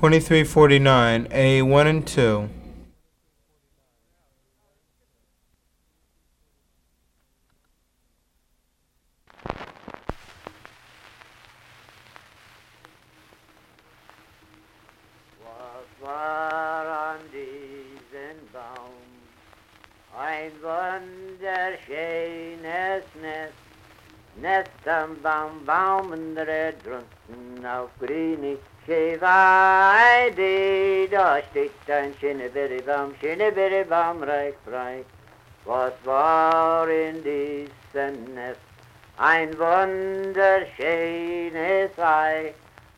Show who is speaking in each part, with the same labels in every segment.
Speaker 1: 2349, A1 and 2.
Speaker 2: Am Baum, Baum in der drunten auf grüne Scheweide. Da steht ein Schinneberibaum, Schinneberibaum, reich frei. Was war in diesem Nest? Ein wunderschönes Ei.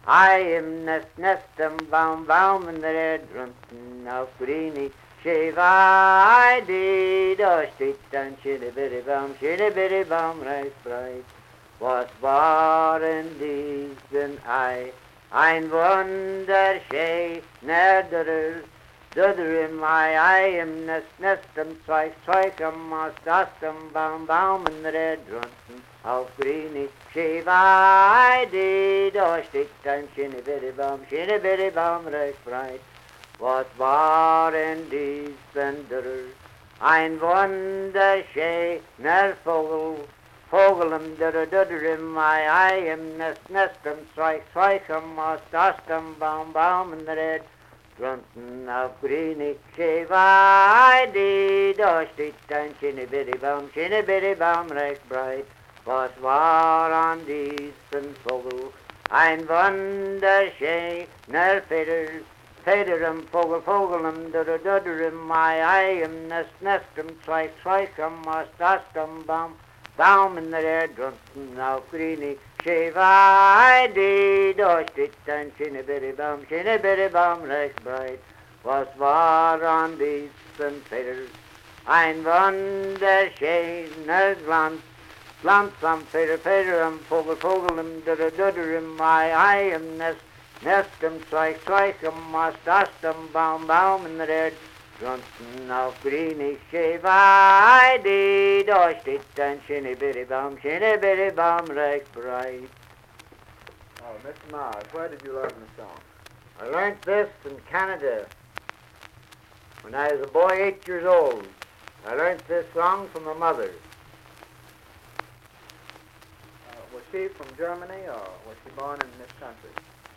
Speaker 2: Ei im Nest, Nest am Baum, Baum in der drunten auf grüne Scheweide. Da steht ein Schinneberibaum, Schinneberibaum, reich breit. Was war in diesem Ei? Ein wunderschöner Dörr, Dörr im Ei, Ei im Nest, Nest am Zweig, Zweig am Ast, Ast am Baum, Baum in der drunten auf grüne Scheweide. Da steht ein Schinneberibaum, Schinneberibaum, recht breit. Was war in diesem Dörr? Ein wunderschöner Vogel, Vogel im Dörr, Dörr im Ei, Ei im Nest, Nest am Zweig, Zweig am Ast, Ast am Baum, Baum in der drunten auf grüne Scheweide. Da steht ein Schinneberibaum, Schinneberibaum, recht breit. Was war an diesem Vogel? Ein wunderschöner Feder, Feder im Vogel, Vogel im Dörr, Dörr im Ei, Ei im Nest, Nest im Zweig, Zweig am Ast, Ast am Baum, Baum in der drunten auf grüne Scheweide. Da oh, steht ein Schinneberibaum, Schinneberibaum, recht breit. Was war an diesem Feder? Ein wunderschöner Glanz, Glanz am Feder, Feder am Vogel, Vogel im Dörr, Dörr im Ei, Ei im Nest, Nest im Zweig, Zweig am Ast, Ast am Baum, in der drunten auf. Da steht ein recht breit.
Speaker 3: Oh, Miss Mars, where did you learn the song?
Speaker 2: I learned this in Canada when I was a boy eight years old. I learned this song from my mother.
Speaker 3: Uh, was she from Germany or was she born in this country?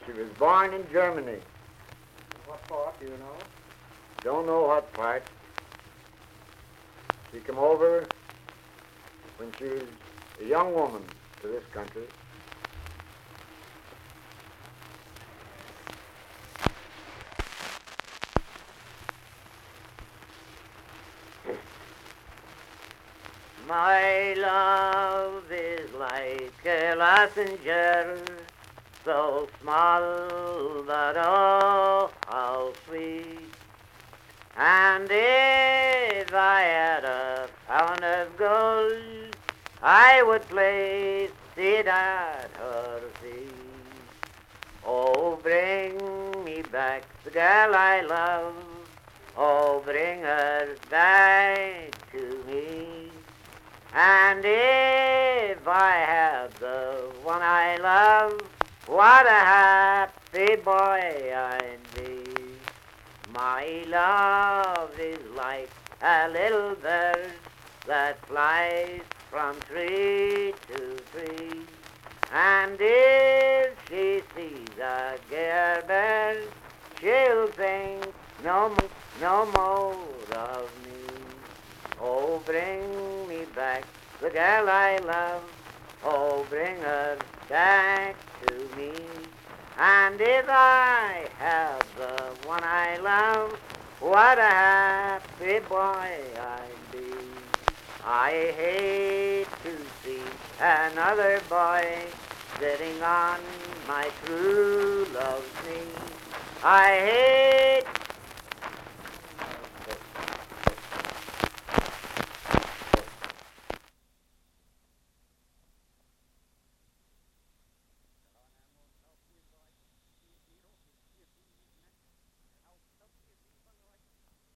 Speaker 2: She was born in Germany.
Speaker 3: What part do you know?
Speaker 2: Don't know what part. She came over when she was a young woman to this country. My love is like a lassenger, so small but oh, how sweet. And if I had a pound of gold, I would place it at her feet. Oh, bring me back the girl I love. Oh, bring her back to me. And if I have the one I love, what a happy boy I'd be. My love is like a little bird that flies from tree to tree. And if she sees a gay bird, she'll think no, no more of me. Oh, bring me back the girl I love. Oh, bring her back to me. And if I have the one I love, what a happy boy I'd be. I hate to see another boy sitting on my true love's knee. I hate